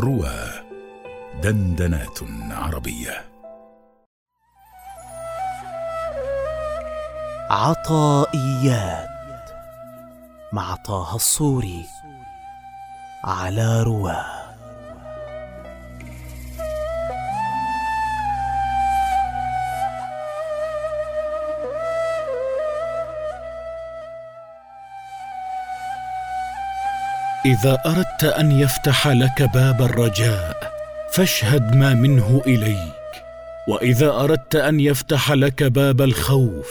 روى دندنات عربية. عطائيات مع طه الصوري على رواه. إذا أردت أن يفتح لك باب الرجاء فاشهد ما منه إليك. وإذا أردت أن يفتح لك باب الخوف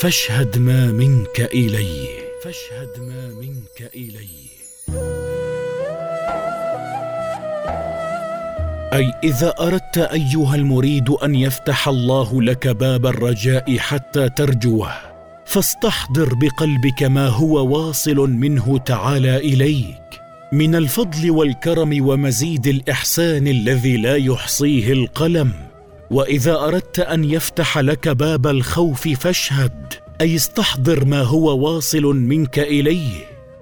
فاشهد ما منك إليه. فاشهد ما منك إليه. أي إذا أردت أيها المريد أن يفتح الله لك باب الرجاء حتى ترجوه فاستحضر بقلبك ما هو واصل منه تعالى إليك. من الفضل والكرم ومزيد الإحسان الذي لا يحصيه القلم. وإذا أردت أن يفتح لك باب الخوف فاشهد. أي استحضر ما هو واصل منك إليه.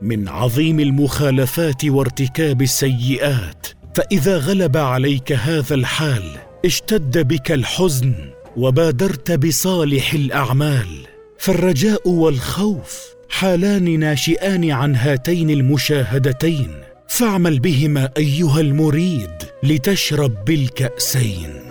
من عظيم المخالفات وارتكاب السيئات. فإذا غلب عليك هذا الحال اشتد بك الحزن وبادرت بصالح الأعمال. فالرجاء والخوف حالان ناشئان عن هاتين المشاهدتين. فاعمل بهما أيها المريد لتشرب بالكأسين.